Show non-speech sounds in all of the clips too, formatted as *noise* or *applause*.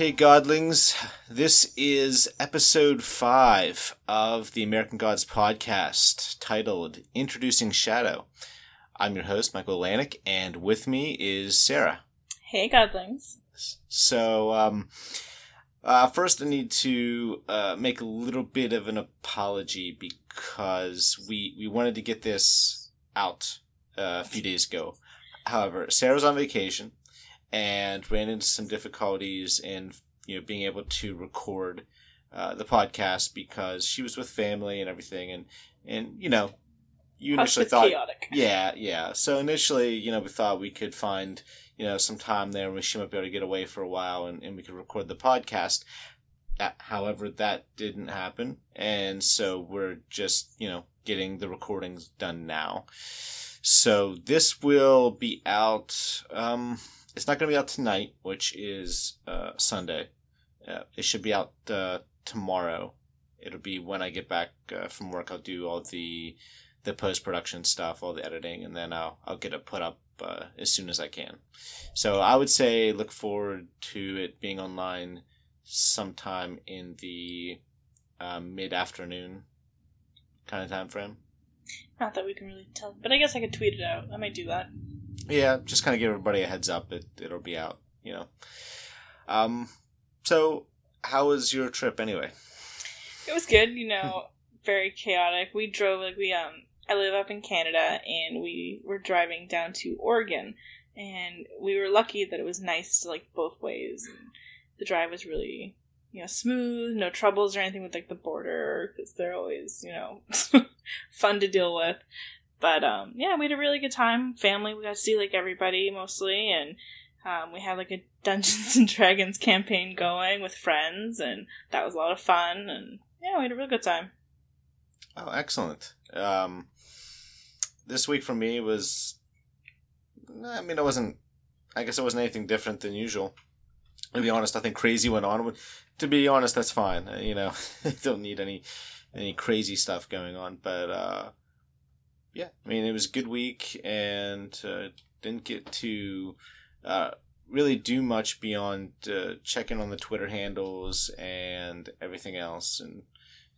Okay, Godlings, this is episode five of the American Gods podcast titled Introducing Shadow. I'm your host, Michael Lanik, and with me is Sarah. Hey, Godlings. So, um, uh, first, I need to uh, make a little bit of an apology because we, we wanted to get this out uh, a few days ago. However, Sarah's on vacation and ran into some difficulties in you know being able to record uh, the podcast because she was with family and everything, and and you know you initially thought chaotic. yeah yeah. So initially you know we thought we could find you know some time there. Where she might be able to get away for a while and, and we could record the podcast. That, however that didn't happen. And so we're just you know getting the recordings done now. So this will be out um it's not going to be out tonight, which is uh, Sunday. Uh, it should be out uh, tomorrow. It'll be when I get back uh, from work. I'll do all the the post production stuff, all the editing, and then I'll I'll get it put up uh, as soon as I can. So I would say look forward to it being online sometime in the uh, mid afternoon kind of time frame. Not that we can really tell, but I guess I could tweet it out. I might do that. Yeah, just kind of give everybody a heads up. It it'll be out, you know. Um, so how was your trip anyway? It was good, you know, *laughs* very chaotic. We drove like we um I live up in Canada and we were driving down to Oregon and we were lucky that it was nice to like both ways and the drive was really you know smooth, no troubles or anything with like the border because they're always you know *laughs* fun to deal with. But um, yeah, we had a really good time. Family, we got to see like everybody mostly, and um, we had like a *laughs* Dungeons and Dragons campaign going with friends, and that was a lot of fun. And yeah, we had a real good time. Oh, excellent. Um, this week for me was, I mean, it wasn't. I guess it wasn't anything different than usual. To be honest, I think crazy went on. To be honest, that's fine. You know, *laughs* don't need any any crazy stuff going on. But uh, yeah, I mean, it was a good week and uh, didn't get to uh, really do much beyond uh, checking on the Twitter handles and everything else and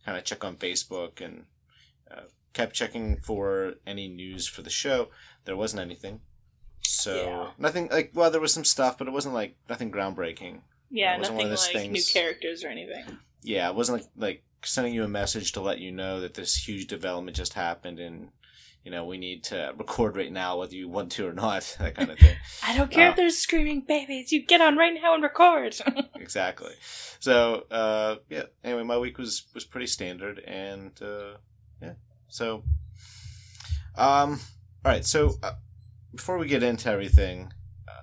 kind of check on Facebook and uh, kept checking for any news for the show. There wasn't anything. So Yeah. nothing like well there was some stuff but it wasn't like nothing groundbreaking. Yeah, It wasn't one nothing like new characters or anything. Yeah, it wasn't like like sending you a message to let you know that this huge development just happened and you know we need to record right now whether you want to or not *laughs* that kind of thing. *laughs* I don't care Uh, if there's screaming babies. You get on right now and record. *laughs* exactly. So uh, yeah. Anyway, my week was was pretty standard and uh, yeah. So um, all right. So uh, before we get into everything.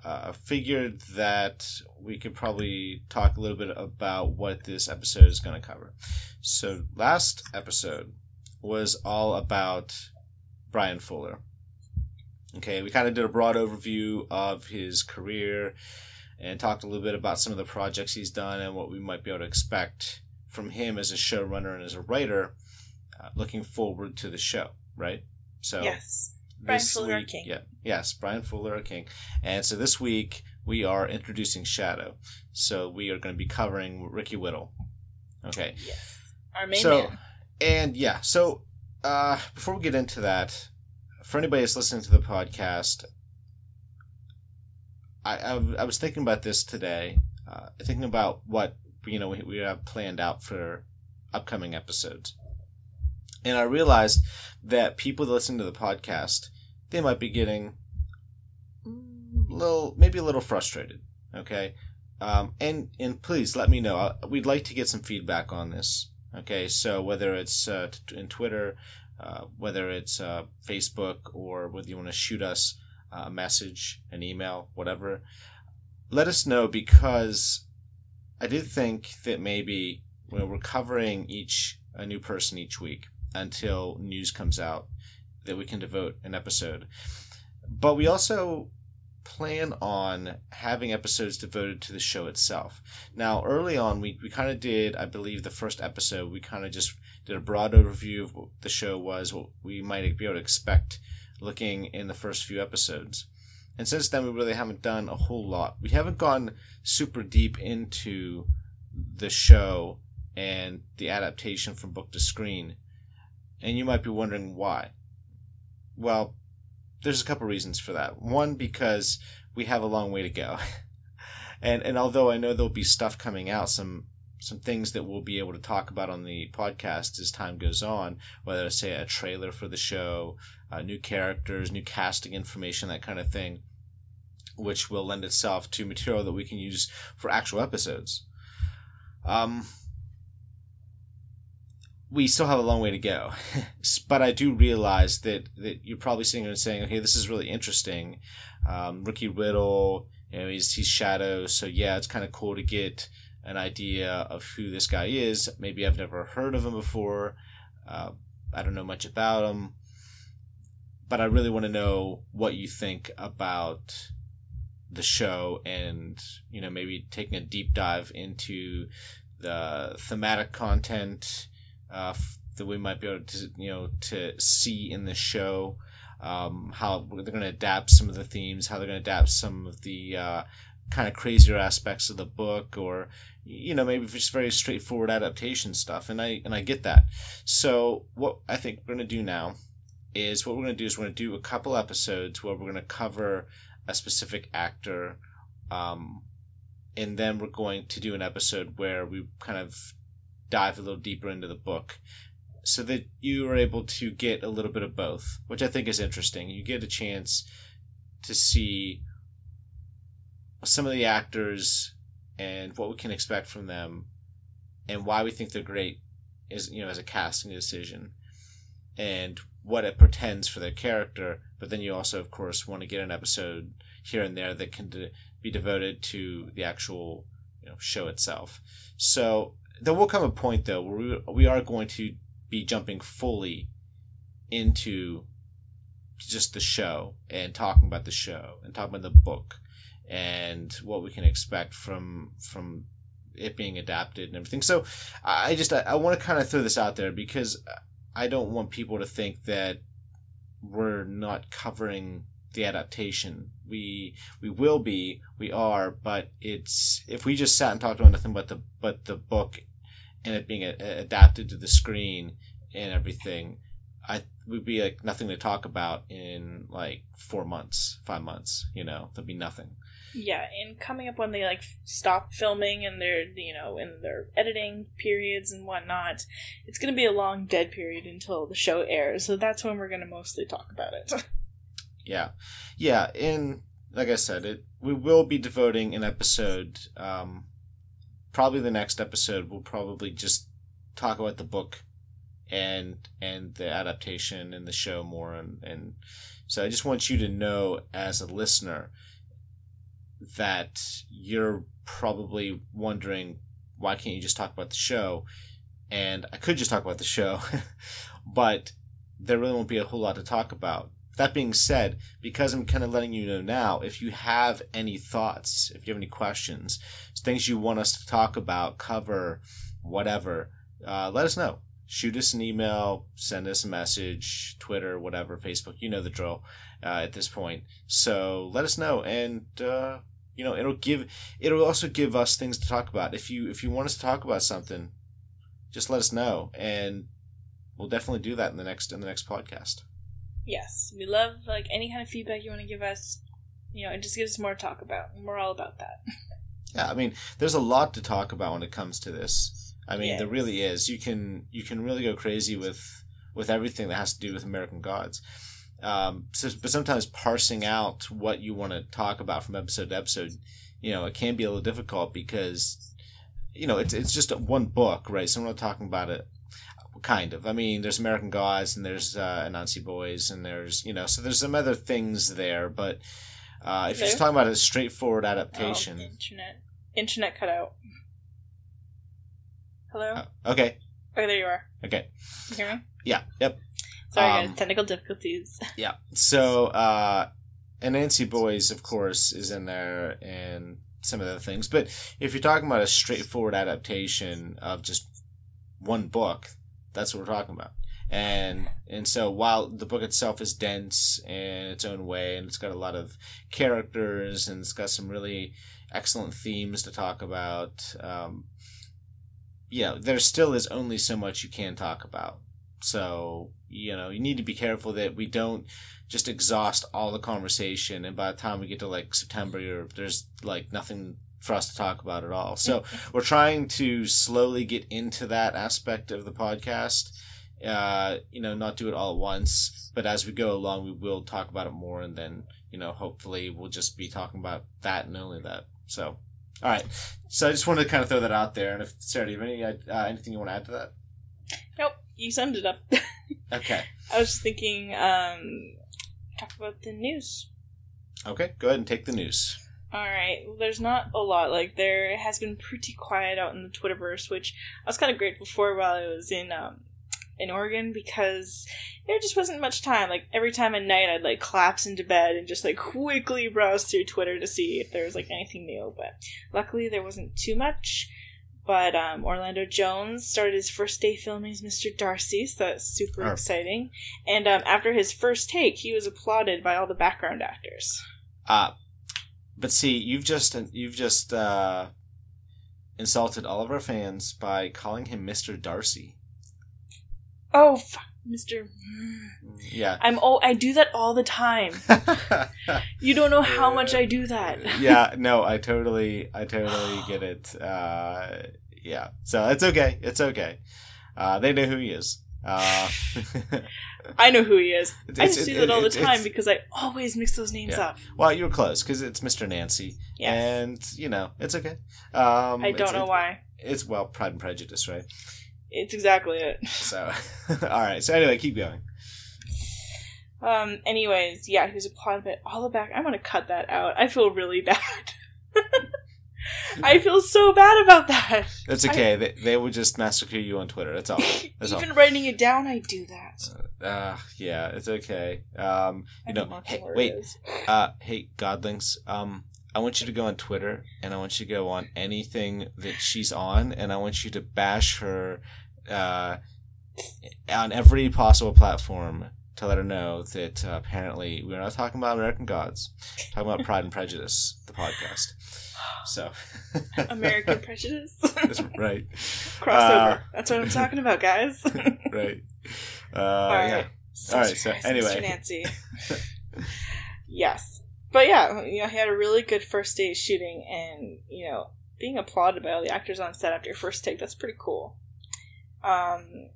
Uh, I figured that we could probably talk a little bit about what this episode is going to cover. So, last episode was all about Bryan Fuller. Okay, we kind of did a broad overview of his career and talked a little bit about some of the projects he's done and what we might be able to expect from him as a showrunner and as a writer uh, looking forward to the show, right? So, yes. Bryan this Fuller, week- king. Yeah, yes, Bryan Fuller, king. And so this week we are introducing Shadow. So we are going to be covering Ricky Whittle. Okay. Yes. Our main so, man. and yeah, so uh, before we get into that, for anybody that's listening to the podcast, I I, I was thinking about this today, uh, thinking about what you know we, we have planned out for upcoming episodes, and I realized that people that listen to the podcast they might be getting a little maybe a little frustrated. Okay. Um, and and please let me know. Uh, We'd like to get some feedback on this. Okay, so whether it's uh, in Twitter, uh, whether it's uh, Facebook, or whether you want to shoot us a message, an email, whatever, let us know because I did think that maybe when we're covering each a new person each week until news comes out, that we can devote an episode. But we also plan on having episodes devoted to the show itself. Now, early on, we, we kind of did, I believe, the first episode, we kind of just did a broad overview of what the show was, what we might be able to expect looking in the first few episodes. And since then, we really haven't done a whole lot. We haven't gone super deep into the show and the adaptation from book to screen. And you might be wondering why. Well, there's a couple reasons for that. One, because we have a long way to go. *laughs* and and although I know there'll be stuff coming out, some some things that we'll be able to talk about on the podcast as time goes on, whether it's say a trailer for the show, uh, new characters, new casting information, that kind of thing, which will lend itself to material that we can use for actual episodes. Um, we still have a long way to go, *laughs* but I do realize that that you're probably sitting there and saying, "Okay, this is really interesting." Um, Ricky Whittle, you know, he's he's Shadow, so yeah, it's kind of cool to get an idea of who this guy is. Maybe I've never heard of him before. Uh, I don't know much about him, but I really want to know what you think about the show and you know maybe taking a deep dive into the thematic content uh, that we might be able to you know to see in the show. Um, how they're going to adapt some of the themes, how they're going to adapt some of the uh, kind of crazier aspects of the book, or you know maybe just very straightforward adaptation stuff. And I and I get that. So what I think we're going to do now is what we're going to do is we're going to do a couple episodes where we're going to cover a specific actor. Um, and then we're going to do an episode where we kind of dive a little deeper into the book so that you are able to get a little bit of both, which I think is interesting. You get a chance to see some of the actors and what we can expect from them and why we think they're great is you know as a casting decision and what it pretends for their character but then you also of course want to get an episode here and there that can de- be devoted to the actual you know show itself so there will come a point though where we, we are going to be jumping fully into just the show and talking about the show and talking about the book and what we can expect from from it being adapted and everything. So I just I, I want to kind of throw this out there because I don't want people to think that we're not covering the adaptation. We we will be, we are, but it's if we just sat and talked about nothing but the but the book and it being a, a adapted to the screen and everything, I would be like nothing to talk about in like four months, five months. You know, there'd be nothing. Yeah, and coming up when they like stop filming and they're you know in their editing periods and whatnot, it's going to be a long dead period until the show airs. So that's when we're going to mostly talk about it. *laughs* yeah, yeah, and like I said, it we will be devoting an episode. Um, probably the next episode we'll probably just talk about the book and and the adaptation and the show more and and so I just want you to know as a listener that you're probably wondering why can't you just talk about the show? And I could just talk about the show *laughs* but there really won't be a whole lot to talk about that being said, because I'm kind of letting you know now, if you have any thoughts, if you have any questions, things you want us to talk about, cover, whatever, uh, let us know. Shoot us an email, send us a message, Twitter, whatever, Facebook, you know the drill uh, at this point. So let us know, and uh, you know it'll give it'll also give us things to talk about. If you if you want us to talk about something, just let us know, and we'll definitely do that in the next in the next podcast. Yes, we love like any kind of feedback you want to give us. You know, it just gives us more to talk about. And we're all about that. *laughs* yeah, I mean, there's a lot to talk about when it comes to this. I mean, yes. there really is. You can you can really go crazy with with everything that has to do with American Gods. Um, so, but sometimes parsing out what you want to talk about from episode to episode, you know, it can be a little difficult because, you know, it's it's just one book, right? So we're not talking about it kind of. I mean, there's American Gods and there's uh, Anansi Boys and there's you know, so there's some other things there. But uh, if you're just talking about a straightforward adaptation, oh, internet, internet cut out. Hello. Uh, okay. Oh, there you are. Okay. You hear me? Yeah. Yep. Sorry, um, guys. Technical difficulties. *laughs* yeah. So, uh, Anansi Boys, of course, is in there, and some of the things. But if you're talking about a straightforward adaptation of just one book, that's what we're talking about. and and so while the book itself is dense in its own way and it's got a lot of characters and it's got some really excellent themes to talk about um, yeah there still is only so much you can talk about so you know you need to be careful that we don't just exhaust all the conversation and by the time we get to like september there's like nothing for us to talk about at all *laughs* so we're trying to slowly get into that aspect of the podcast uh, you know, not do it all at once, but as we go along, we will talk about it more, and then you know, hopefully, we'll just be talking about that and only that. So, all right. So I just wanted to kind of throw that out there. And if Sarah, do you have any uh, anything you want to add to that? Nope, you summed it up. *laughs* okay. I was just thinking, um, talk about the news. Okay, go ahead and take the news. All right. Well, there's not a lot. Like there has been pretty quiet out in the Twitterverse, which I was kind of grateful for while I was in um, in Oregon because there just wasn't much time. Like every time at night, I'd like collapse into bed and just like quickly browse through Twitter to see if there was like anything new. But luckily, there wasn't too much. But um, Orlando Jones started his first day filming as Mr. Darcy, so that's super oh. exciting. And um, after his first take, he was applauded by all the background actors. Uh, but see, you've just you've just uh, insulted all of our fans by calling him Mr. Darcy. Oh, fuck, Mister. Yeah. I'm. Oh, I do that all the time. *laughs* you don't know how much I do that. yeah. *laughs* No, I totally, I totally *sighs* get it. Uh, yeah. So it's okay. It's okay. Uh, they know who he is. Uh, I know who he is. *laughs* I just do that all the time because I always mix those names yeah. up. Well, you were close because it's Mr. Nancy. Yes. And, you know, it's okay. Um, I don't know why. It's, well, Pride and Prejudice, right? It's exactly it. So, *laughs* all right. So anyway, keep going. Um. Anyways, yeah, he was a plot of it. All the back. I'm gonna cut that out. I feel really *laughs* bad. I feel so bad about that. That's okay. I, they, they would just massacre you on Twitter. That's all. *laughs* That's even all. writing it down, I do that. Uh, uh yeah, it's okay. Um, you know, hey, wait, uh, hey, Godlings, um, I want you to go on Twitter and I want you to go on anything that she's on and I want you to bash her uh, on every possible platform to let her know that uh, apparently we're not talking about American Gods, we're talking about Pride and Prejudice, the podcast. So, *laughs* American Prejudice. That's right. Crossover. Uh, That's what I'm talking about, guys. *laughs* right. Uh, All right. Yeah. All right. So anyway, Mr. Nancy. *laughs* yes, but yeah, you know, he had a really good first day shooting, and you know, being applauded by all the actors on set after your first take. That's pretty cool. Um,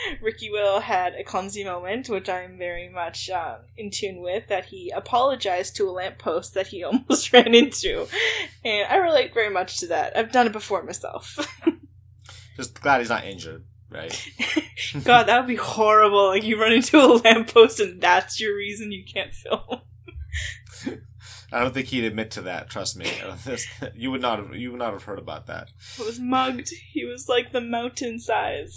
*laughs* Ricky Whittle had a clumsy moment, which I'm very much um, in tune with, that he apologized to a lamppost that he *laughs* almost ran into. And I relate very much to that. I've done it before myself. *laughs* Just glad he's not injured, right? God, that would be horrible. Like, you run into a lamppost and that's your reason you can't film. I don't think he'd admit to that. Trust me. you would not have. You would not have heard about that. It was mugged. He was like the mountain size.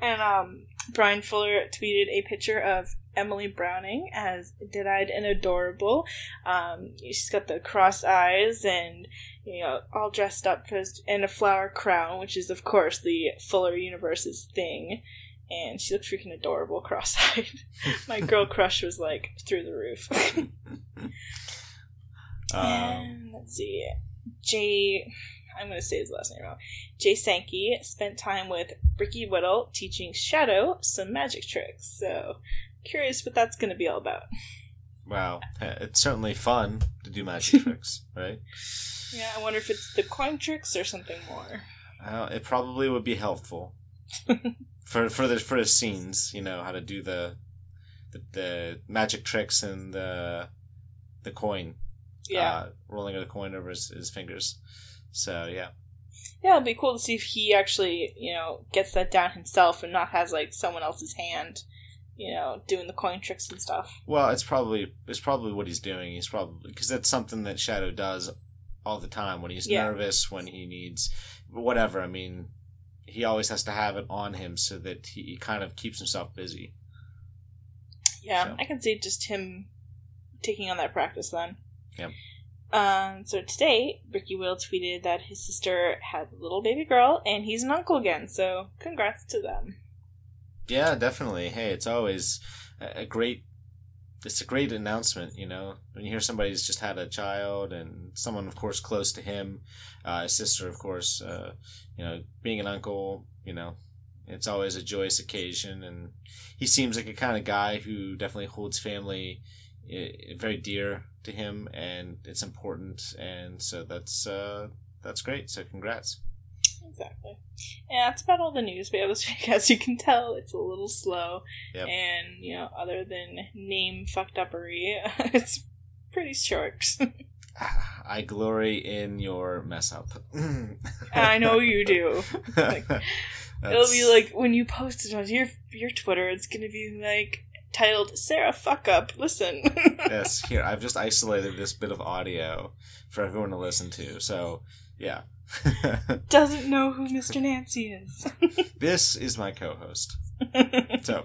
And um, Bryan Fuller tweeted a picture of Emily Browning as dead-eyed and adorable. Um, she's got the cross eyes and you know all dressed up in a flower crown, which is of course the Fuller universe's thing and she looked freaking adorable cross-eyed. *laughs* My girl crush was like through the roof. *laughs* um, let's see, Jay. I'm going to say his last name wrong. Jay Sankey spent time with Ricky Whittle teaching Shadow some magic tricks. So, curious what that's going to be all about. Wow, it's certainly fun to do magic *laughs* tricks, right? Yeah, I wonder if it's the coin tricks or something more. Uh, it probably would be helpful *laughs* for for the for the scenes, you know how to do the the, the magic tricks and the the coin, yeah, uh, rolling of the coin over his, his fingers. So yeah, yeah, it'd be cool to see if he actually you know gets that down himself and not has like someone else's hand, you know, doing the coin tricks and stuff. Well, it's probably it's probably what he's doing. He's probably because that's something that Shadow does all the time when he's yeah. nervous, when he needs whatever. I mean, he always has to have it on him so that he kind of keeps himself busy. Yeah, so. I can see just him taking on that practice then. Yep. Um, so today, Ricky Whittle tweeted that his sister had a little baby girl and he's an uncle again, so congrats to them. Yeah, definitely. Hey, it's always a great. It's a great announcement, you know, when you hear somebody's just had a child and someone, of course, close to him, uh, his sister, of course, uh, you know, being an uncle, you know, it's always a joyous occasion. And he seems like a kind of guy who definitely holds family very dear to him, and it's important. And so that's uh, that's great. So congrats. Exactly. And that's about all the news we have this week. *laughs* As you can tell, it's a little slow. Yep. And, you know, other than name fucked uppery, *laughs* it's pretty short. *laughs* I glory in your mess up. I know you do. Like, It'll be like when you post it on your your Twitter, it's gonna be like titled Sarah fuck up. Listen. *laughs* yes. Here, I've just isolated this bit of audio for everyone to listen to. So, yeah. *laughs* Doesn't know who Mr. Nancy is. *laughs* this is my co-host. So,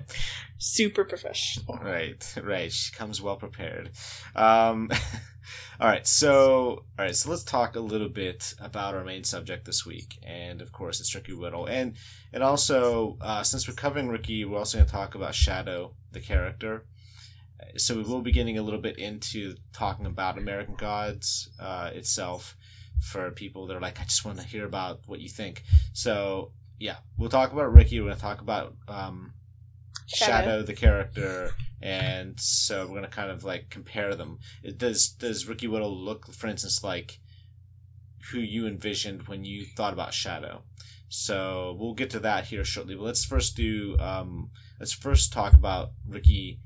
Super professional. right, right. She comes well prepared. Um, all right. So, all right. So let's talk a little bit about our main subject this week, and of course, it's Ricky Whittle, and and also uh, since we're covering Ricky, we're also going to talk about Shadow, the character. Uh, So we will be getting a little bit into talking about American Gods uh, itself for people that are like, I just want to hear about what you think. So yeah, we'll talk about Ricky. We're to talk about um, Shadow. the character, and so we're gonna kind of like compare them. Does does Ricky Whittle look, for instance, like who you envisioned when you thought about Shadow? So we'll get to that here shortly. But let's first do um, let's first talk about Ricky,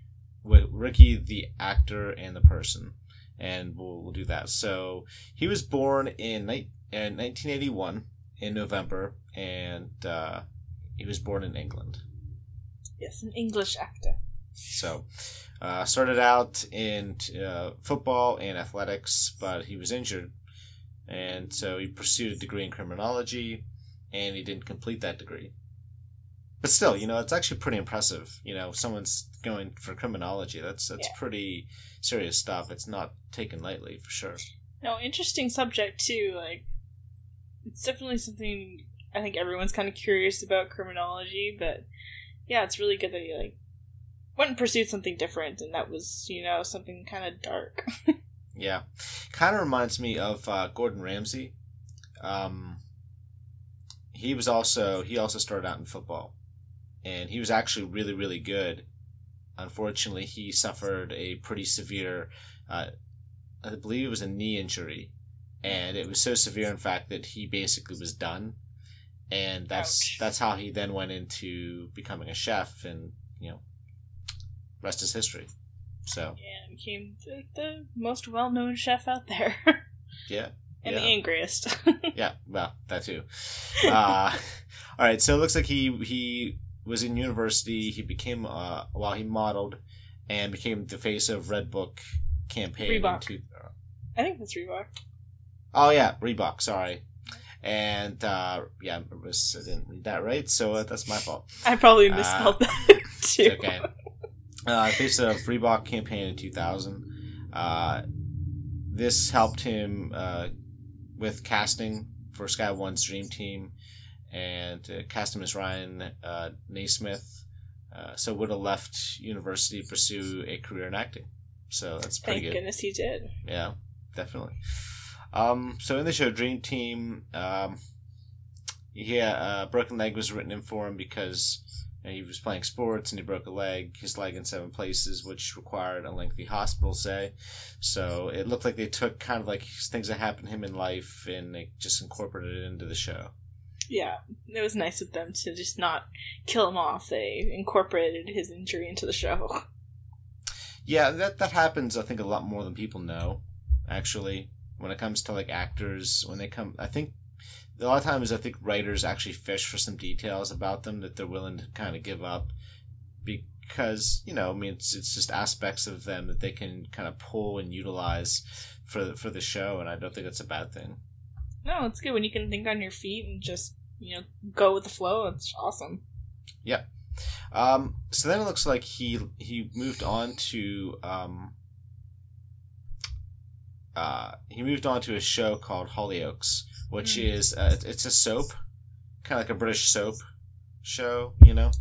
Ricky the actor and the person, and we'll we'll do that. So he was born in ni- in 1981 in November, and uh, he was born in England. Yes, an English actor. So, uh, started out in uh, football and athletics, but he was injured, and so he pursued a degree in criminology, and he didn't complete that degree. But still, you know, it's actually pretty impressive. You know, if someone's going for criminology. That's that's Yeah. pretty serious stuff. It's not taken lightly for sure. No, interesting subject too. Like, it's definitely something I think everyone's kind of curious about criminology. But yeah, it's really good that he like went and pursued something different, and that was you know something kind of dark. *laughs* Yeah, kind of reminds me of uh, Gordon Ramsay. Um, he was also he also started out in football, and he was actually really really good. Unfortunately, he suffered a pretty severe, uh, I believe it was a knee injury, and it was so severe in fact that he basically was done, and that's Ouch. that's how he then went into becoming a chef, and you know, rest is history. So Yeah, and became the, the most well known chef out there. *laughs* yeah. *laughs* and Yeah. the angriest. *laughs* Yeah, well, that too. Uh, all right, so it looks like he he was in university. He became uh, while he modeled and became the face of Red Book campaign. Reebok. two- I think that's Reebok. oh yeah, Reebok. Sorry, and uh, yeah, I didn't read that right, so uh, that's my fault. I probably Uh, misspelled that too. It's okay. Uh, faced a Reebok campaign in 2000. Uh, this helped him uh, with casting for Sky One's Dream Team and uh, cast him as Ryan uh, Naismith. Uh, so would have left university to pursue a career in acting. So that's pretty good. Thank good. goodness he did. Yeah, definitely. Um, so in the show Dream Team, um, yeah, uh, broken leg was written in for him because you know, he was playing sports and he broke a leg, his leg in seven places, which required a lengthy hospital stay. So it looked like they took kind of like things that happened to him in life and they just incorporated it into the show. Yeah, it was nice of them to just not kill him off. They incorporated his injury into the show. *laughs* Yeah, that that happens. I think a lot more than people know. Actually, when it comes to like actors, when they come, I think a lot of times I think writers actually fish for some details about them that they're willing to kind of give up because you know, I mean, it's it's just aspects of them that they can kind of pull and utilize for the, for the show, and I don't think that's a bad thing. No, it's good when you can think on your feet and just you know go with the flow. It's awesome. Yeah. Um, so then it looks like he he moved on to um, uh, he moved on to a show called Hollyoaks, which Mm. is uh, it's a soap, kind of like a British soap show, you know.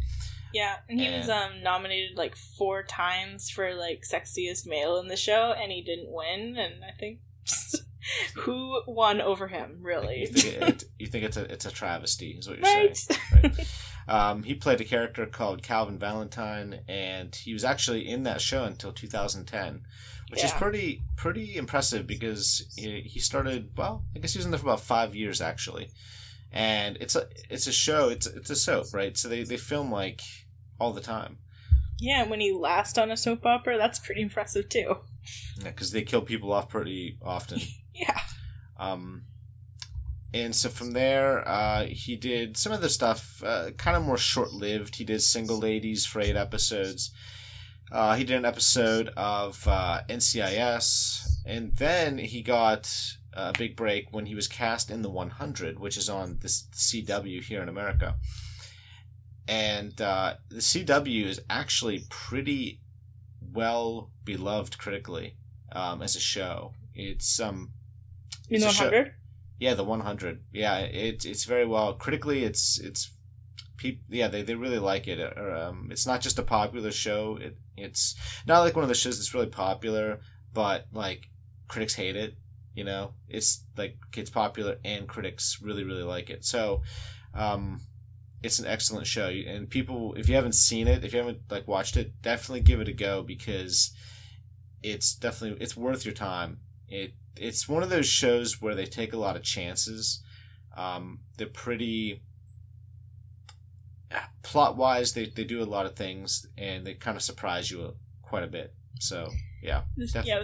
Yeah, and he was um nominated like four times for like sexiest male in the show, and he didn't win. And I think *laughs* who won over him, really? You think, it, *laughs* you think it's a it's a travesty, is what you're right. saying. Right. *laughs* Um, he played a character called Calvin Valentine, and he was actually in that show until 2010, which is pretty pretty impressive because he, he started. Well, I guess he was in there for about five years actually, and it's a it's a show. It's it's a soap, right? So they they film like all the time. yeah, and when he last on a soap opera, that's pretty impressive too. Yeah, because they kill people off pretty often. *laughs* Yeah. Um, and so from there, uh, he did some of the stuff, uh, kind of more short lived. He did Single Ladies for eight episodes. Uh, he did an episode of uh, NCIS, and then he got a big break when he was cast in The 100, which is on this CW here in America. And uh, the CW is actually pretty well beloved critically um, as a show. It's um know, a show- 100? Yeah the 100 yeah it's it's very well critically it's it's peop yeah they, they really like it um, it's not just a popular show it it's not like one of the shows that's really popular but like critics hate it you know? It's like it's popular and critics really really like it. So um it's an excellent show and people if you haven't seen it if you haven't like watched it definitely give it a go because it's definitely it's worth your time. It it's one of those shows where they take a lot of chances. Um they're pretty plot wise they, they do a lot of things and they kind of surprise you quite a bit. So yeah Def- yeah,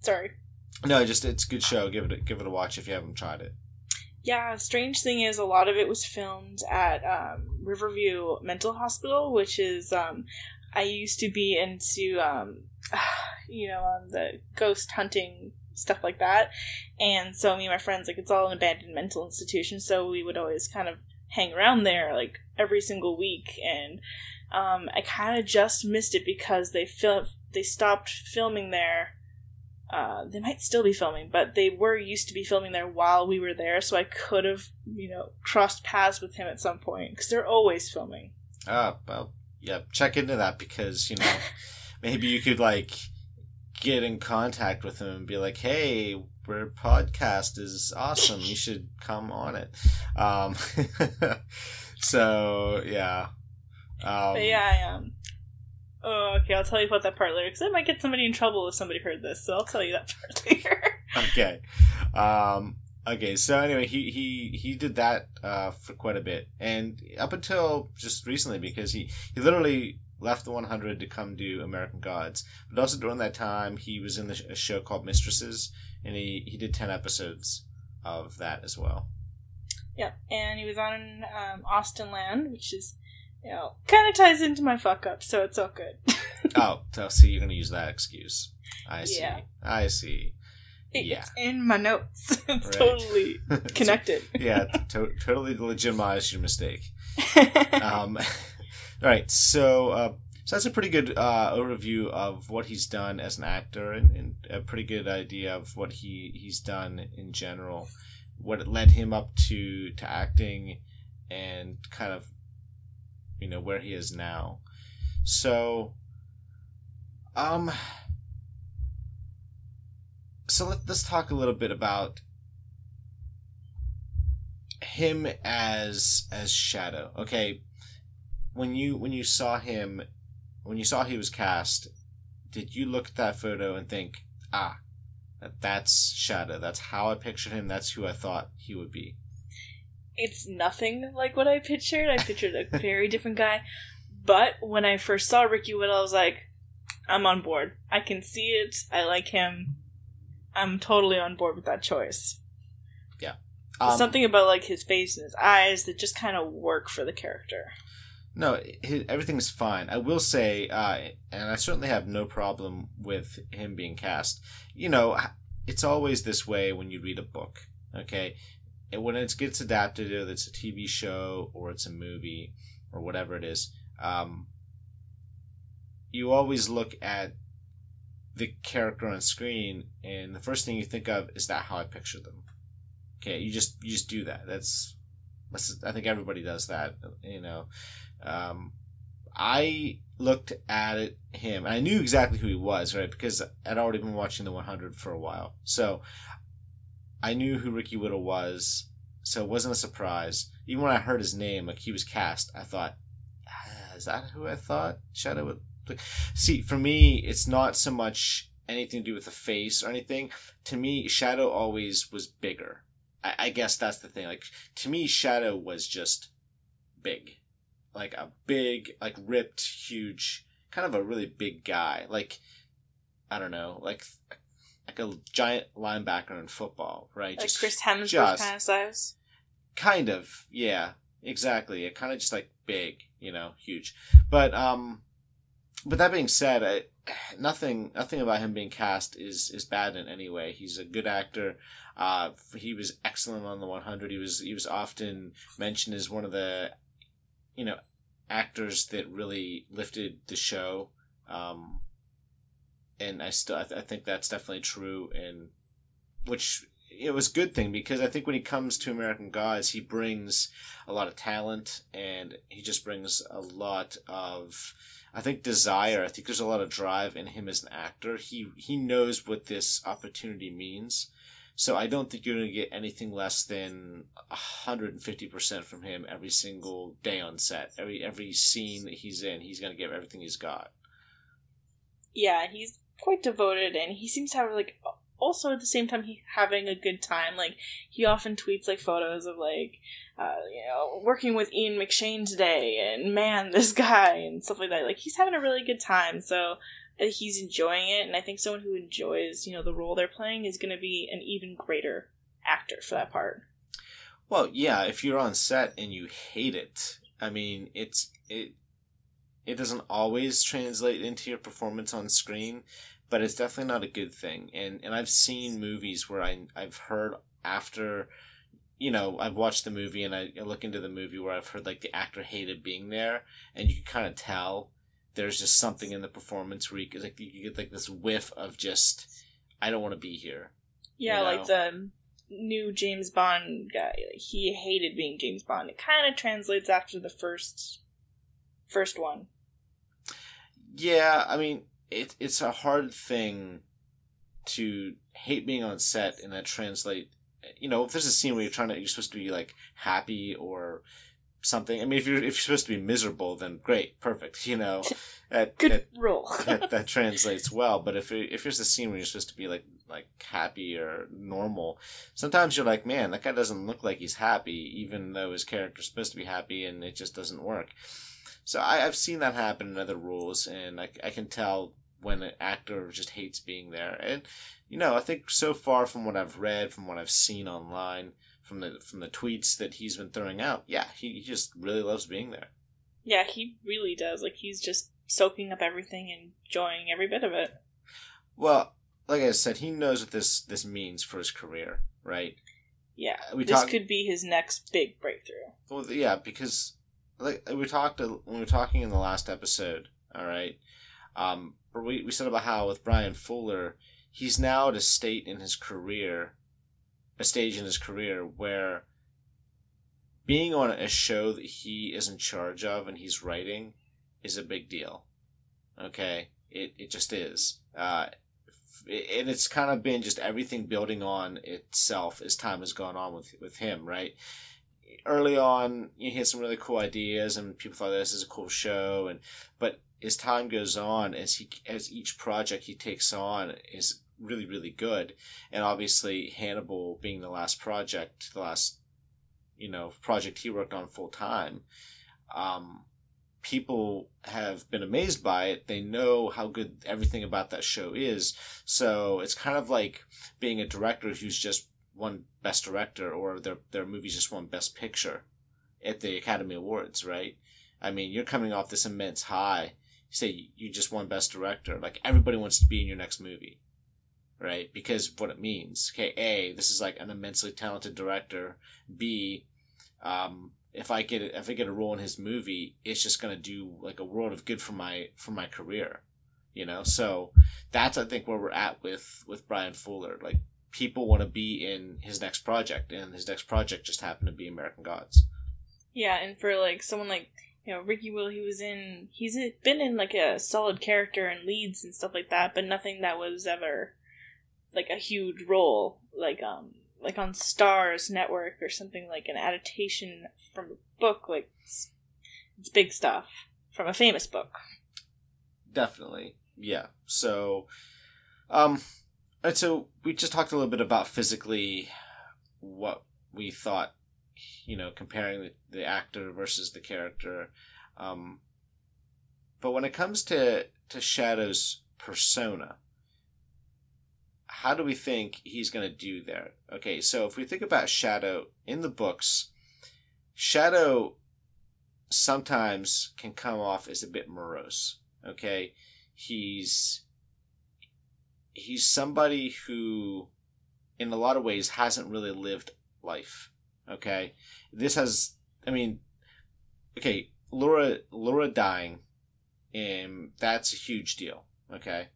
sorry. no just it's a good show. Give it a, give it a watch if you haven't tried it. Yeah, strange thing is a lot of it was filmed at um, Riverview Mental Hospital, which is um, I used to be into um, *sighs* you know um, the ghost hunting stuff like that, and so me and my friends like it's all an abandoned mental institution, so we would always kind of hang around there like every single week, and um, I kind of just missed it because they fil- they stopped filming there. Uh, they might still be filming, but they were used to be filming there while we were there, so I could have, you know, crossed paths with him at some point because they're always filming. ah well yeah check into that because you know *laughs* maybe you could like get in contact with them and be like hey our podcast is awesome you should come on it um *laughs* so yeah um, yeah, I am. Oh, okay. I'll tell you about that part later because I might get somebody in trouble if somebody heard this. So I'll tell you that *laughs* part later. okay um okay so anyway he he he did that uh for quite a bit and up until just recently because he he literally left the 100 to come do american gods but also during that time he was in the, sh- a show called mistresses and he he did 10 episodes of that as well yeah, and he was on um, Austenland, which is, you know, kind of ties into my fuck up, so it's all good. *laughs* oh so see you're gonna use that excuse i see Yeah. i see Yeah. It's in my notes. *laughs* it's Right. totally *laughs* connected. yeah to- totally legitimize your mistake um, all right, so uh, so that's a pretty good uh, overview of what he's done as an actor, and, and a pretty good idea of what he he's done in general, what led him up to to acting, and kind of you know where he is now. So, um, so let, let's talk a little bit about him as as Shadow. Okay, when you when you saw him, when you saw he was cast, did you look at that photo and think, ah, that, that's Shadow. That's how I pictured him. That's who I thought he would be. it's nothing like what I pictured. I pictured a very different guy. But when I first saw Ricky Whittle, I was like, I'm on board. I can see it. I like him. I'm totally on board with that choice. Yeah. Um, Something about like his face and his eyes that just kind of work for the character. No, hi everything's fine. I will say, uh, and I certainly have no problem with him being cast. You know, it's always this way when you read a book, okay? And when it gets adapted, whether it's a TV show or it's a movie or whatever it is, um, you always look at the character on screen, and the first thing you think of is that how I picture them. Okay, you just you just do that. That's, that's I think everybody does that. You know, um, I looked at it, him, I knew exactly who he was, right? Because I'd already been watching the 100 for a while, so I knew who Ricky Whittle was. So it wasn't a surprise. Even when I heard his name, like he was cast, I thought, ah, "Is that who I thought Shadow would?" Like, see, for me, it's not so much anything to do with the face or anything. To me, Shadow always was bigger. I, I guess that's the thing. Like to me, Shadow was just big, like a big, like ripped, huge, kind of a really big guy. Like I don't know, like like a giant linebacker in football, right? Like Just- Chris Hemsworth just- kind of size. kind of yeah exactly it kind of just like big you know huge but um but that being said I, nothing nothing about him being cast is is bad in any way he's a good actor uh he was excellent on the 100 he was he was often mentioned as one of the you know actors that really lifted the show um and i still i, th- I think that's definitely true and which it was a good thing because I think when he comes to American Gods, he brings a lot of talent and he just brings a lot of, I think, desire. I think there's a lot of drive in him as an actor. He he knows what this opportunity means. So I don't think you're going to get anything less than 150% from him every single day on set. Every every scene that he's in, he's going to give everything he's got. Yeah, he's quite devoted, and he seems to have like also at the same time he having a good time. Like he often tweets like photos of like uh, you know working with Ian McShane today, and man, *laughs* this guy and stuff like that. Like he's having a really good time. So Uh, he's enjoying it, and I think someone who enjoys you know the role they're playing is going to be an even greater actor for that part. Well, yeah, if you're on set and you hate it, I mean, it's it it doesn't always translate into your performance on screen, but it's definitely not a good thing. And and I've seen movies where I I've heard after you know, I've watched the movie and I, I look into the movie where I've heard like the actor hated being there and you can kind of tell there's just something in the performance where you get like you get like this whiff of just I don't want to be here. Yeah, You like the new James Bond guy. He hated being James Bond. It kind of translates after the first first one. Yeah, I mean, it it's a hard thing to hate being on set and that translate. You know, if there's a scene where you're trying to, you're supposed to be like happy or something. I mean, if you're if you're supposed to be miserable, then great, perfect. You know, *laughs* that Good that, role. *laughs* that, that translates well. But if it, if there's a scene where you're supposed to be like like happy or normal, sometimes you're like, man, that guy doesn't look like he's happy, even though his character's supposed to be happy, and it just doesn't work. So I, I've seen that happen in other roles, and I, I can tell when an actor just hates being there. And you know, I think so far from what I've read, from what I've seen online, from the from the tweets that he's been throwing out, yeah, he, he just really loves being there. yeah, he really does. Like he's just soaking up everything and enjoying every bit of it. Well, like I said, he knows what this this means for his career, right? Yeah, We this talk- could be his next big breakthrough. Well, yeah, because like we talked when we were talking in the last episode. All right, um, we we said about how with Bryan Fuller, he's now at a state in his career, a stage in his career where being on a show that he is in charge of and he's writing is a big deal. Okay, it it just is. Uh, and it's kind of been just everything building on itself as time has gone on with with him, right? Early on, he had some really cool ideas, and people thought this is a cool show, and but as time goes on, as he as each project he takes on is really really good, and obviously Hannibal being the last project, the last you know project he worked on full time, um, people have been amazed by it. They know how good everything about that show is. So it's kind of like being a director who's just won Best Director or their their movie just won Best Picture at the Academy Awards, right? I mean, you're coming off this immense high. Say you just won Best Director, like everybody wants to be in your next movie, right? Because what it means. Okay, A, this is like an immensely talented director. B, um, if I get if I get a role in his movie, it's just gonna do like a world of good for my for my career, you know. So that's I think where we're at with with Bryan Fuller. Like people want to be in his next project, and his next project just happened to be American Gods. Yeah, and for like someone like you know, Ricky Whittle, he was in, he's been in like a solid character and leads and stuff like that, but nothing that was ever like a huge role, like, um, like on Starz Network or something like an adaptation from a book. Like, it's, it's big stuff from a famous book. Definitely. Yeah. So, um, and so we just talked a little bit about physically what we thought you know, comparing the, the actor versus the character. Um, but when it comes to, to Shadow's persona, how do we think he's going to do there? Okay, so if we think about Shadow in the books, Shadow sometimes can come off as a bit morose. Okay, he's he's somebody who, in a lot of ways, hasn't really lived life. Okay, this has. I mean, okay, Laura Laura dying, and that's a huge deal. Okay,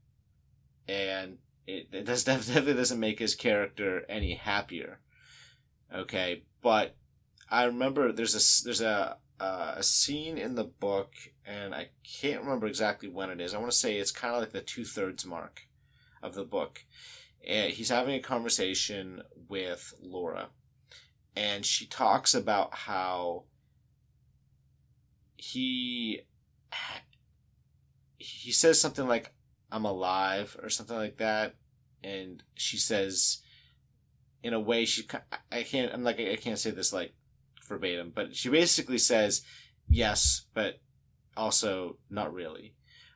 and it, it does *laughs* definitely doesn't make his character any happier. Okay, but I remember there's a there's a uh, a scene in the book, and I can't remember exactly when it is. I want to say it's kind of like the two thirds mark of the book. And he's having a conversation with Laura, and she talks about how he he says something like i'm alive or something like that. And she says in a way she i can't i'm like i can't say this like verbatim but she basically says yes but also not really.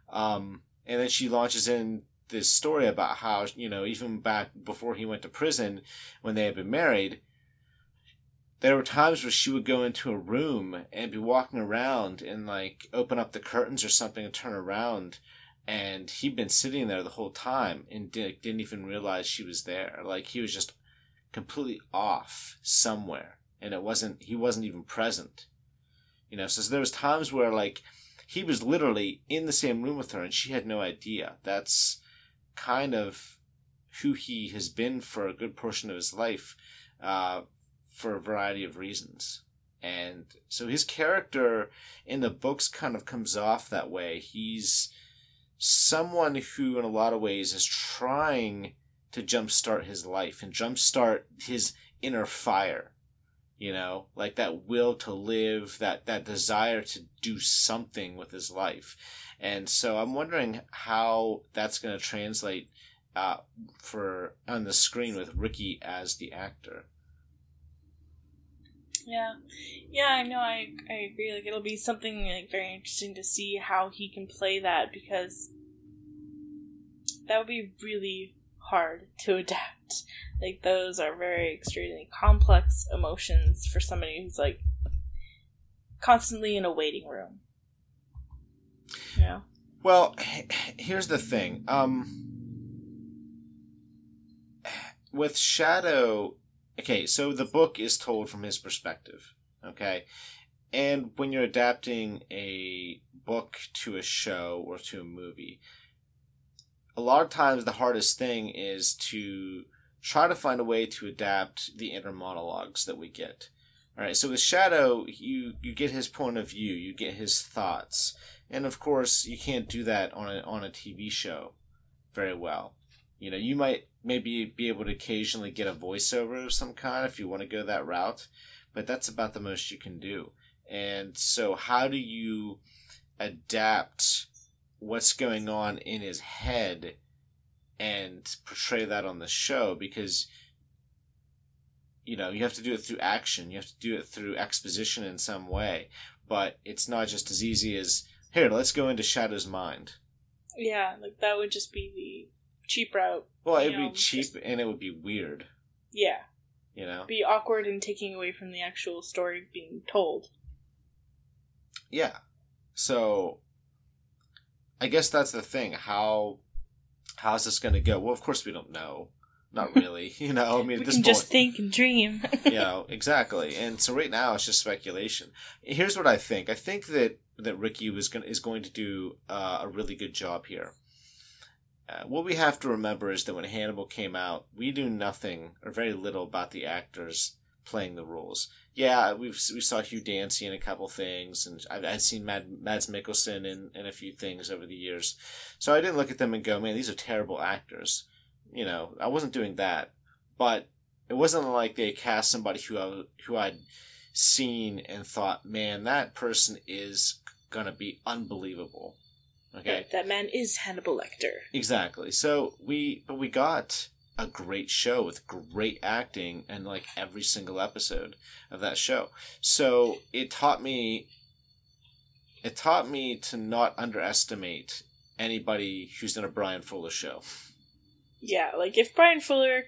Um and then she launches in this story about how you know even back before he went to prison when they had been married there were times where she would go into a room and be walking around and like open up the curtains or something and turn around and he'd been sitting there the whole time and did, didn't even realize she was there like he was just completely off somewhere and it wasn't he wasn't even present you know so, so there was times where like he was literally in the same room with her and she had no idea that's kind of who he has been for a good portion of his life uh, for a variety of reasons. And so his character in the books kind of comes off that way. He's someone who, in a lot of ways, is trying to jumpstart his life and jumpstart his inner fire. You know, like that will to live, that, that desire to do something with his life. And so I'm wondering how that's going to translate uh, for on the screen with Ricky as the actor. Yeah, yeah, I know. I I agree. Like it'll be something like very interesting to see how he can play that because that would be really hard to *laughs* adapt. Like those are very extremely complex emotions for somebody who's like constantly in a waiting room. Yeah. Well, here's the thing. Um with Shadow okay, so the book is told from his perspective, okay? And when you're adapting a book to a show or to a movie, a lot of times the hardest thing is to try to find a way to adapt the inner monologues that we get. All right, so with Shadow, you you get his point of view, you get his thoughts, and of course, you can't do that on a on a TV show very well. You know, you might maybe be able to occasionally get a voiceover of some kind if you want to go that route, but that's about the most you can do. And so, how do you adapt what's going on in his head and portray that on the show? Because you know you have to do it through action, you have to do it through exposition in some way, but it's not just as easy as here. Let's go into Shadow's mind. Yeah, like that would just be the cheap route. Well, it'd know, be cheap just, and it would be weird. Yeah. You know? Be awkward and taking away from the actual story being told. Yeah. So I guess that's the thing. How how's this gonna go? Well of course we don't know. Not *laughs* really. *laughs* you know, I mean we at this can point, just think and dream. *laughs* you know, exactly. And so right now it's just speculation. Here's what I think. I think that that Ricky was going is going to do uh, a really good job here. Uh, what we have to remember is that when Hannibal came out, we knew nothing or very little about the actors playing the roles. Yeah, we've we saw Hugh Dancy in a couple things, and I've, I've seen Mad, Mads Mikkelsen in, in a few things over the years. So I didn't look at them and go, man, these are terrible actors. You know, I wasn't doing that, but it wasn't like they cast somebody who I, who I'd seen and thought, man, that person is gonna be unbelievable. Okay, That man is Hannibal Lecter. exactly. So we, but we got a great show with great acting and like every single episode of that show. So it taught me it taught me to not underestimate anybody who's in a Bryan Fuller show. Yeah, like if Bryan Fuller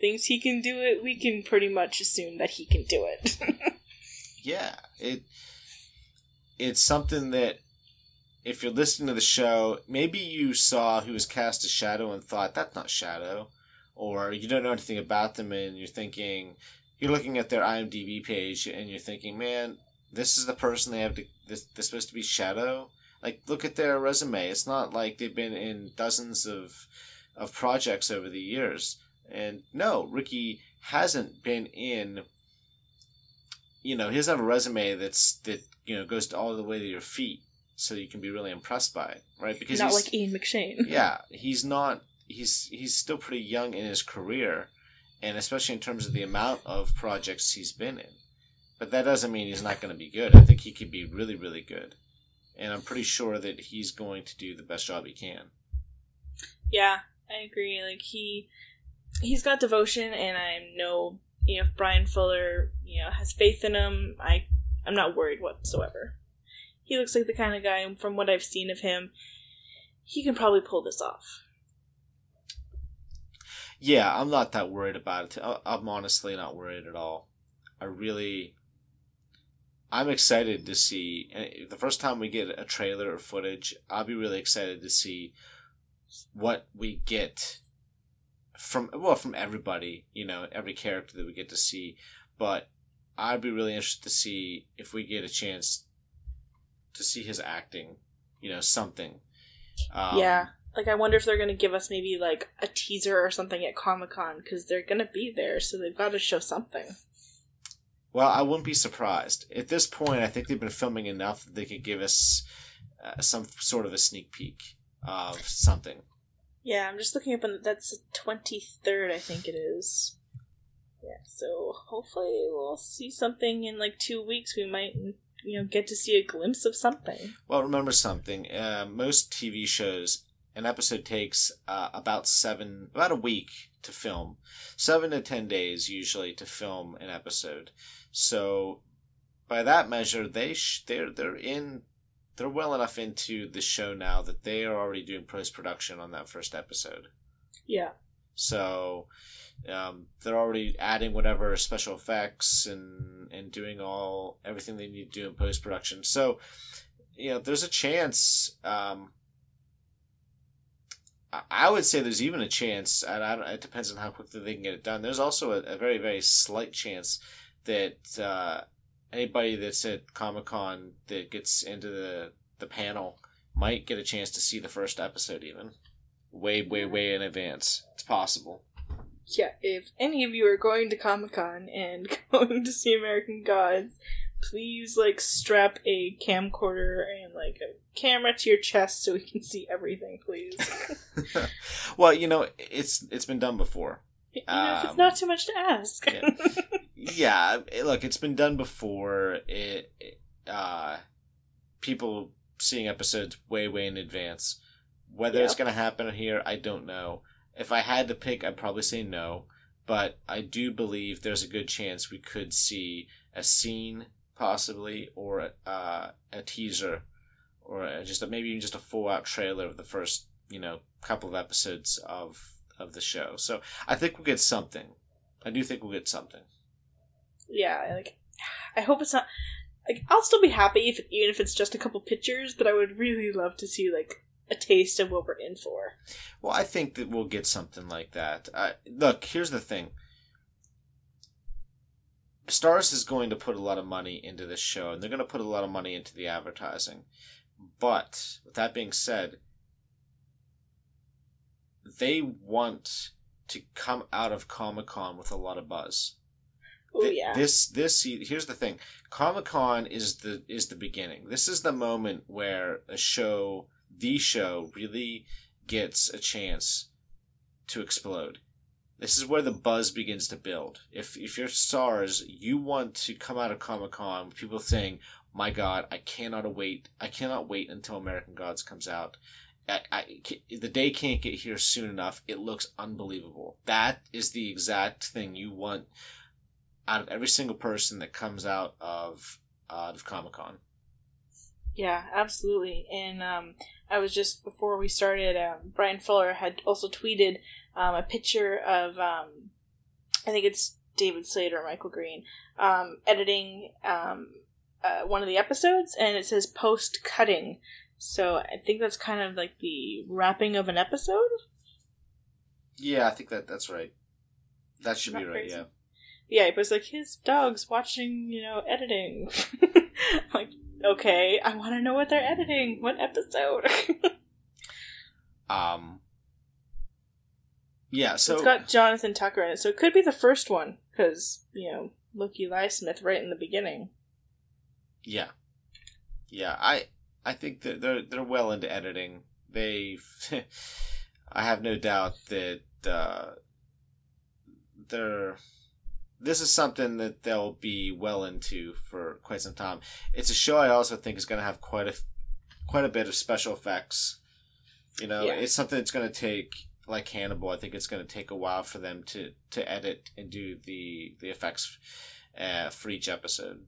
thinks he can do it, we can pretty much assume that he can do it. *laughs* Yeah, it it's something that if you're listening to the show, maybe you saw who was cast as Shadow and thought that's not Shadow, or you don't know anything about them and you're thinking you're looking at their IMDb page and you're thinking, man, this is the person they have to this this supposed to be Shadow. Like look at their resume. It's not like they've been in dozens of of projects over the years. And no, Ricky hasn't been in you know, he doesn't have a resume that's that, you know, goes all the way to your feet so you can be really impressed by it. Right? Because Not like Ian McShane. *laughs* yeah, he's not. He's he's still pretty young in his career, and especially in terms of the amount of projects he's been in. But that doesn't mean he's not going to be good. I think he could be really, really good, and I'm pretty sure that he's going to do the best job he can. Yeah, I agree. Like he he's got devotion and I know you know if Bryan Fuller, you know, has faith in him, I I'm not worried whatsoever. He looks like the kind of guy from what I've seen of him, he can probably pull this off. Yeah, I'm not that worried about it. I'm honestly not worried at all. I really, I'm excited to see. Eh, the first time we get a trailer or footage, I'll be really excited to see what we get from well from everybody. You know, every character that we get to see. But I'd be really interested to see if we get a chance to see his acting. You know, something. Um, yeah. Like I wonder if they're gonna give us maybe like a teaser or something at Comic Con because they're gonna be there, so they've got to show something. Well, I wouldn't be surprised. At this point, I think they've been filming enough that they could give us uh, some sort of a sneak peek of something. Yeah, I'm just looking up, and that's the twenty third, I think it is. Yeah, so hopefully we'll see something in like two weeks. We might, you know, get to see a glimpse of something. Well, remember something. Uh, most TV shows, an episode takes uh, about seven, about a week to film, seven to ten days usually to film an episode. So, by that measure, they sh- they're they're in, they're well enough into the show now that they are already doing post production on that first episode. Yeah, So um, they're already adding whatever special effects and and doing all everything they need to do in post production. So you know, there's a chance. Um, I- would say there's even a chance, and I it depends on how quickly they can get it done. There's also a, a very very slight chance that uh, anybody that's at Comic Con that gets into the the panel might get a chance to see the first episode even way way way in advance. It's possible. Yeah. If any of you are going to Comic Con and *laughs* going to see American Gods, please like strap a camcorder and like a camera to your chest so we can see everything, please. *laughs* *laughs* well, you know, it's it's been done before. you know, if Um, it's not too much to ask. yeah. Yeah, look, it's been done before. It, it uh people seeing episodes way way in advance. Whether it's going to happen here, I don't know. If I had to pick, I'd probably say no, but I do believe there's a good chance we could see a scene possibly or uh, a teaser or a- just a, maybe even just a full out trailer of the first, you know, couple of episodes of of the show. So, I think we'll get something. I do think we'll get something. yeah, like I hope it's not like I'll still be happy if even if it's just a couple pictures, but I would really love to see like a taste of what we're in for. Well, I think that we'll get something like that. Uh, look, here's the thing. Starz is going to put a lot of money into this show, and they're going to put a lot of money into the advertising. But with that being said, they want to come out of Comic Con with a lot of buzz. Oh yeah. This this here's the thing. Comic Con is the is the beginning. This is the moment where a show, the show, really gets a chance to explode. This is where the buzz begins to build. If if you're Starz, you want to come out of Comic Con with people saying, "My God, I cannot wait! I cannot wait until American Gods comes out." I, I, the day can't get here soon enough. It looks unbelievable. That is the exact thing you want out of every single person that comes out of out of Comic Con. Yeah, absolutely. And um, I was just before we started, um, Bryan Fuller had also tweeted um, a picture of um, I think it's David Slater, or Michael Green, um, editing um, uh, one of the episodes, and it says post cutting. So I think that's kind of like the wrapping of an episode. Yeah, I think that that's right. That should Not be right. crazy. Yeah. Yeah, it was like his dog's watching, you know, editing. *laughs* like, okay, I want to know what they're editing. What episode? *laughs* Um. Yeah. So it's got Jonathan Tucker in it, so it could be the first one because you know Loki Smith right in the beginning. Yeah, yeah. I I think that they're they're well into editing. They, *laughs* I have no doubt that uh, they're. This is something that they'll be well into for quite some time. It's a show I also think is going to have quite a quite a bit of special effects. You know, Yeah. it's something that's going to take like Hannibal. I think it's going to take a while for them to to edit and do the the effects uh, for each episode.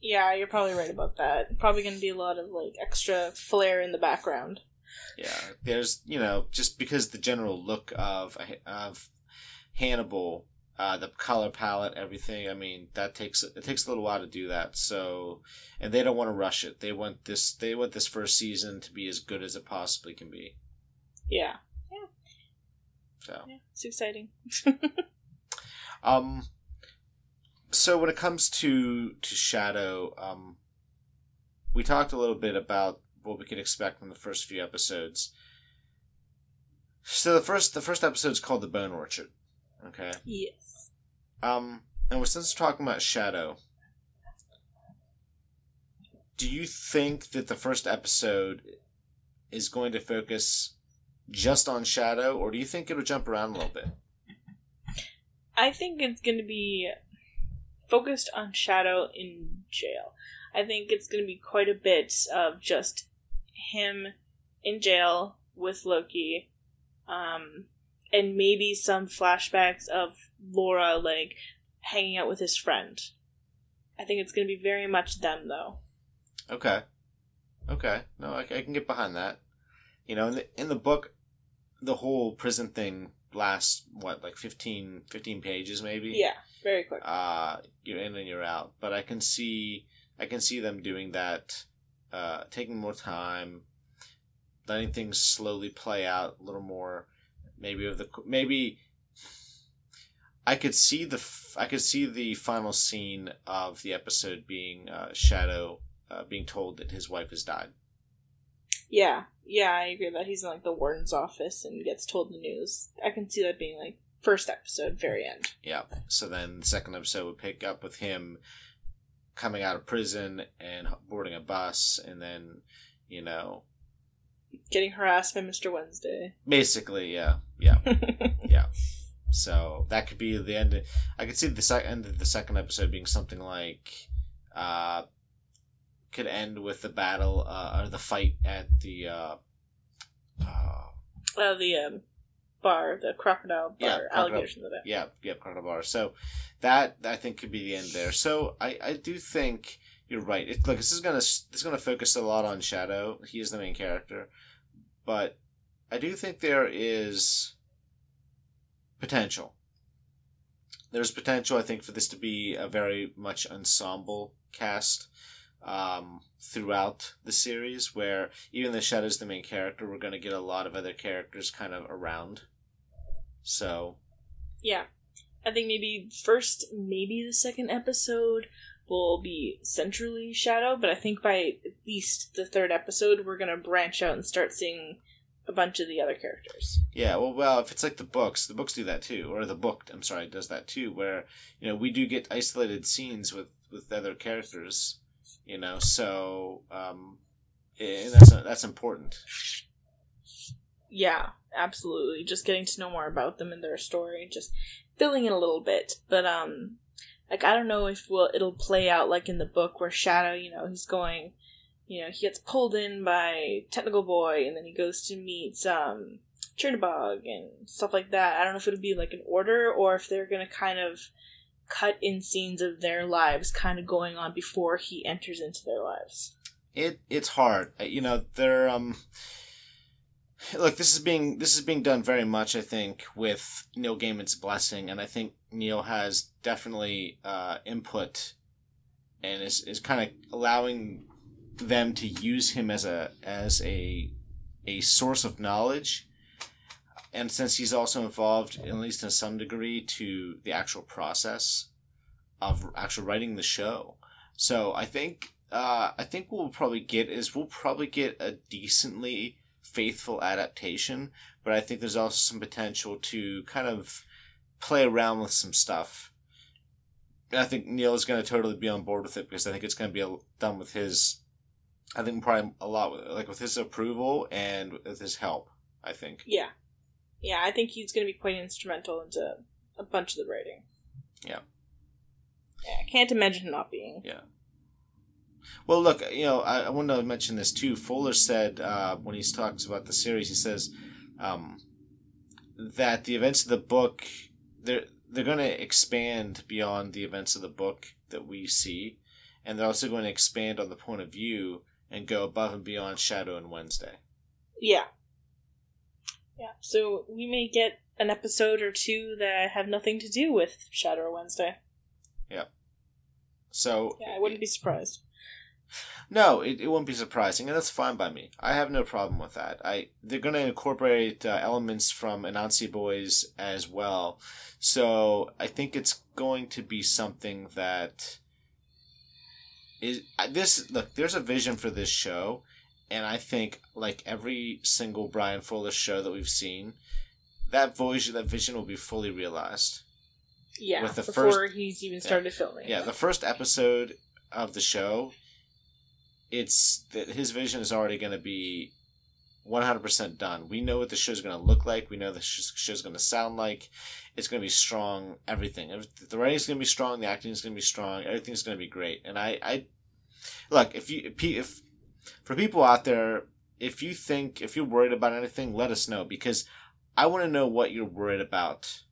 Yeah, you're probably right about that. Probably going to be a lot of like extra flair in the background. Yeah, there's you know just because the general look of of Hannibal, uh, the color palette, everything. I mean that takes it takes a little while to do that. So, and they don't want to rush it. They want this they want this first season to be as good as it possibly can be. Yeah, Yeah. So, yeah, it's exciting. *laughs* um, so when it comes to to Shadow, um, we talked a little bit about what we can expect from the first few episodes. So the first the first episode is called the Bone Orchard. Okay. yes. Um, and we're since we're talking about Shadow, do you think that the first episode is going to focus just on Shadow, or do you think it'll jump around a little bit? I think it's going to be focused on Shadow in jail. I think it's going to be quite a bit of just him in jail with Loki, um, and maybe some flashbacks of Laura like hanging out with his friend. I think it's going to be very much them though. Okay. Okay. No, I, I can get behind that. You know, in the in the book, the whole prison thing lasts what like 15, 15 pages maybe. Yeah, very quick. uh you're in and you're out but i can see i can see them doing that uh taking more time letting things slowly play out a little more maybe of the maybe i could see the i could see the final scene of the episode being uh shadow uh, being told that his wife has died Yeah, yeah, I agree that he's in like the warden's office and gets told the news. I can see that being like first episode, very end. yeah so then the second episode would pick up with him coming out of prison and boarding a bus and then you know Getting harassed by Mr. Wednesday. basically yeah yeah *laughs* yeah. So that could be the end. I could see the sec- end of the second episode being something like, uh, could end with the battle uh, or the fight at the, uh, uh uh, the um, bar, the crocodile bar, Yeah, crocodile. in the yeah, yeah, Crocodile Bar. So that I think could be the end there. So I I do think you're right. It, look, this is gonna this is gonna focus a lot on Shadow. He is the main character, but I do think there is potential. There's potential, I think, for this to be a very much ensemble cast um, throughout the series, where even though Shadow's the main character, we're going to get a lot of other characters kind of around. So, Yeah. I think maybe first, maybe the second episode will be centrally Shadow, but I think by at least the third episode, we're going to branch out and start seeing a bunch of the other characters. Yeah, well, well, if it's like the books, the books do that too, or the book, I'm sorry, does that too, where you know we do get isolated scenes with with other characters, you know, so um, and that's that's important. Yeah, absolutely. Just getting to know more about them and their story, just filling in a little bit. But um, like I don't know if will it'll play out like in the book where Shadow, you know, he's going, you know, he gets pulled in by Technical Boy, and then he goes to meet um Czernobog and stuff like that. I don't know if it'll be like an order or if they're gonna kind of cut in scenes of their lives kind of going on before he enters into their lives. It it's hard, Uh, you know. They're um. Look, this is being this is being done very much, I think, with Neil Gaiman's blessing, and I think Neil has definitely uh, input, and is is kind of allowing them to use him as a as a a source of knowledge, and since he's also involved, at least in some degree, to the actual process of actually writing the show. So I think uh, I think we'll probably get is we'll probably get a decently faithful adaptation, but I think there's also some potential to kind of play around with some stuff. I think Neil is going to totally be on board with it because I think it's going to be a, done with his, I think probably a lot with, like with his approval and with his help. I think. Yeah, yeah, I think he's going to be quite instrumental into a bunch of the writing. Yeah. Yeah, I can't imagine him not being. Yeah. Well, look, you know, I, I want to mention this too. Fuller said uh, when he talks about the series, he says um, that the events of the book they're they're going to expand beyond the events of the book that we see, and they're also going to expand on the point of view and go above and beyond Shadow and Wednesday. Yeah. Yeah. So we may get an episode or two that have nothing to do with Shadow and Wednesday. Yeah. So Yeah, I wouldn't be surprised. No, it, it won't be surprising, and that's fine by me. I have no problem with that. I they're going to incorporate uh, elements from Anansi Boys as well, so I think it's going to be something that is this. Look, there's a vision for this show, and I think like every single Bryan Fuller show that we've seen, that vision that vision will be fully realized. Yeah, With the before first- he's even started filming. Yeah, the first episode of the show, it's that his vision is already going to be 100% done. We know what the show's going to look like. We know the sh- show's going to sound like. It's going to be strong. Everything. Every- The writing's going to be strong. The acting's going to be strong. Everything's going to be great. And I, I, look if you if for people out there, if you think if you're worried about anything, let us know because I want to know what you're worried about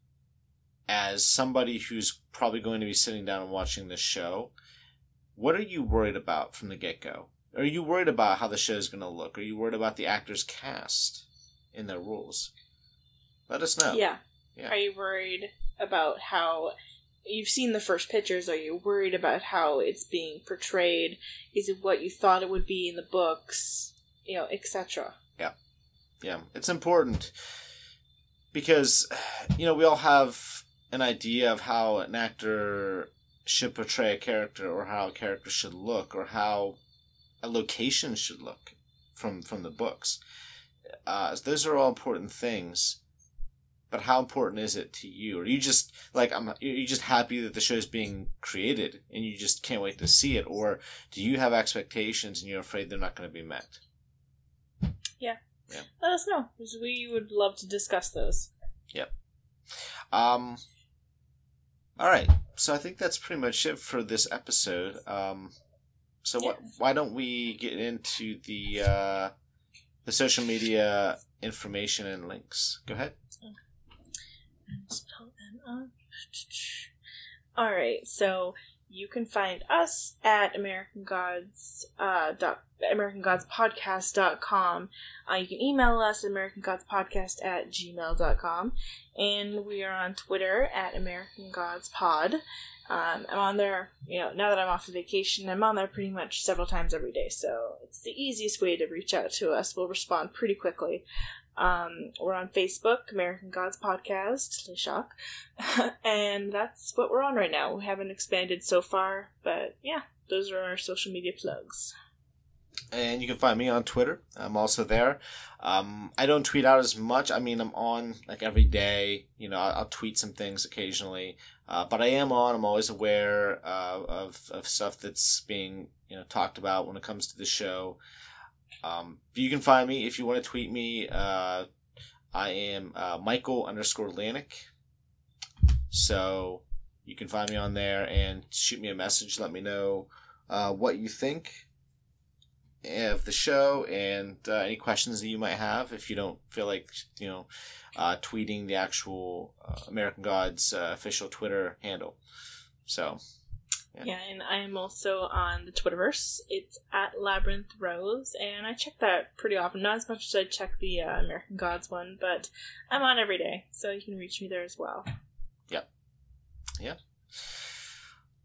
as somebody who's probably going to be sitting down and watching this show, what are you worried about from the get go? Are you worried about how the show is going to look? Are you worried about the actors cast in their roles? Let us know. Yeah. Yeah. Are you worried about how you've seen the first pictures? Are you worried about how it's being portrayed? Is it what you thought it would be in the books? You know, etc. Yeah, Yeah. it's important because you know we all have an idea of how an actor should portray a character or how a character should look or how a location should look from from the books. Uh, those are all important things, but how important is it to you? Are you just like I'm? Are you just happy that the show's being created and you just can't wait to see it, or do you have expectations and you're afraid they're not going to be met? Yeah. yeah. Let us know because we would love to discuss those. Yep. Um. All right, so I think that's pretty much it for this episode. Um, so what? Yeah. Why don't we get into the uh, the social media information and links? Go ahead. Spell them up. All right, so you can find us at American Gods uh, dot AmericanGodsPodcast.com. Uh, you can email us at AmericanGodsPodcast at gmail.com. And we are on Twitter at American Gods Pod. Um, I'm on there, you know, now that I'm off of vacation, I'm on there pretty much several times every day. So it's the easiest way to reach out to us. We'll respond pretty quickly. Um, we're on Facebook, American Gods Podcast, Shock. *laughs* and that's what we're on right now. We haven't expanded so far, but yeah, those are our social media plugs. and you can find me on Twitter. I'm also there. Um, I don't tweet out as much. I mean, I'm on like every day. You know, I'll, I'll tweet some things occasionally, uh, but I am on. I'm always aware uh, of of stuff that's being you know talked about when it comes to the show. Um, you can find me if you want to tweet me. Uh, I am uh, Michael underscore Lanik. So you can find me on there and shoot me a message. Let me know uh, what you think of the show and uh, any questions that you might have if you don't feel like you know uh, tweeting the actual uh, American Gods uh, official Twitter handle. So. Yeah. yeah, and I am also on the Twitterverse. It's at Labyrinth Rose, and I check that pretty often. Not as much as I check the uh, American Gods one, but I'm on every day, so you can reach me there as well. Yep. Yep.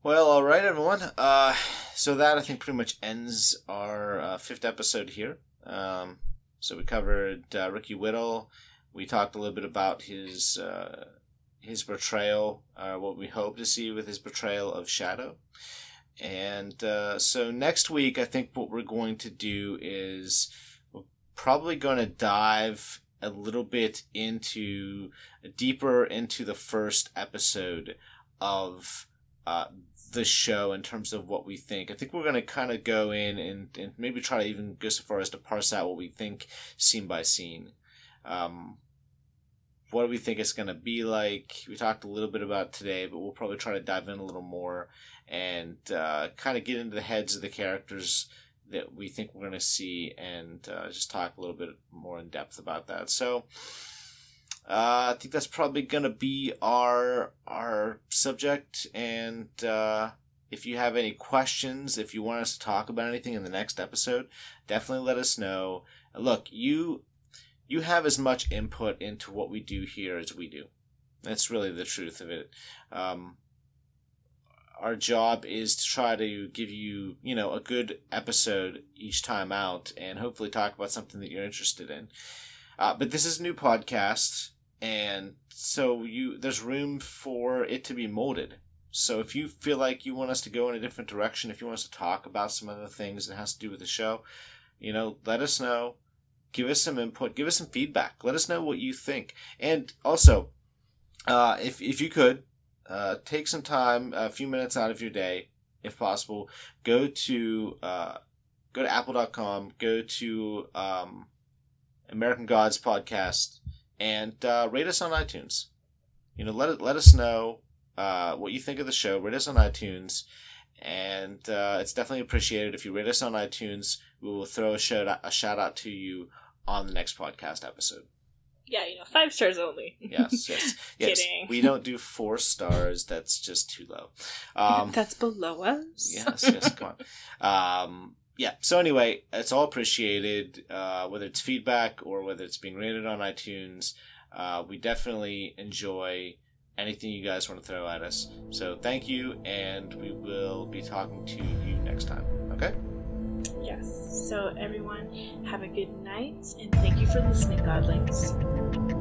Well, all right, everyone. Uh, so that I think pretty much ends our uh, fifth episode here. Um, so we covered uh, Ricky Whittle. We talked a little bit about his uh, his portrayal, uh, what we hope to see with his portrayal of Shadow. And uh, so next week, I think what we're going to do is we're probably going to dive a little bit into deeper into the first episode of uh, the show in terms of what we think. I think we're going to kind of go in and, and maybe try to even go so far as to parse out what we think scene by scene. Um, what do we think it's going to be like? We talked a little bit about today, but we'll probably try to dive in a little more and uh, kind of get into the heads of the characters that we think we're going to see and uh, just talk a little bit more in depth about that. So, uh, I think that's probably gonna be our our subject. And uh, if you have any questions, if you want us to talk about anything in the next episode, definitely let us know. Look, you you have as much input into what we do here as we do. That's really the truth of it. Um, our job is to try to give you, you know, a good episode each time out, and hopefully talk about something that you're interested in. Uh, but this is a new podcast and so you there's room for it to be molded so if you feel like you want us to go in a different direction if you want us to talk about some other things that has to do with the show you know let us know give us some input give us some feedback let us know what you think and also uh, if, if you could uh, take some time a few minutes out of your day if possible go to uh, go to apple.com go to um, american gods podcast and uh, rate us on iTunes. You know, let it, let us know uh, what you think of the show. Rate us on iTunes, and uh, it's definitely appreciated if you rate us on iTunes. We will throw a shout out, a shout out to you on the next podcast episode. Yeah, you know, five stars only. yes, *laughs* yes, yes. Kidding. We don't do four stars. That's just too low. Um, *laughs* That's below us. yes, yes. Come on. *laughs* Um, yeah. So anyway, it's all appreciated, uh, whether it's feedback or whether it's being rated on iTunes. Uh, we definitely enjoy anything you guys want to throw at us. So thank you, and we will be talking to you next time. Okay? So everyone, have a good night, and thank you for listening, Godlings.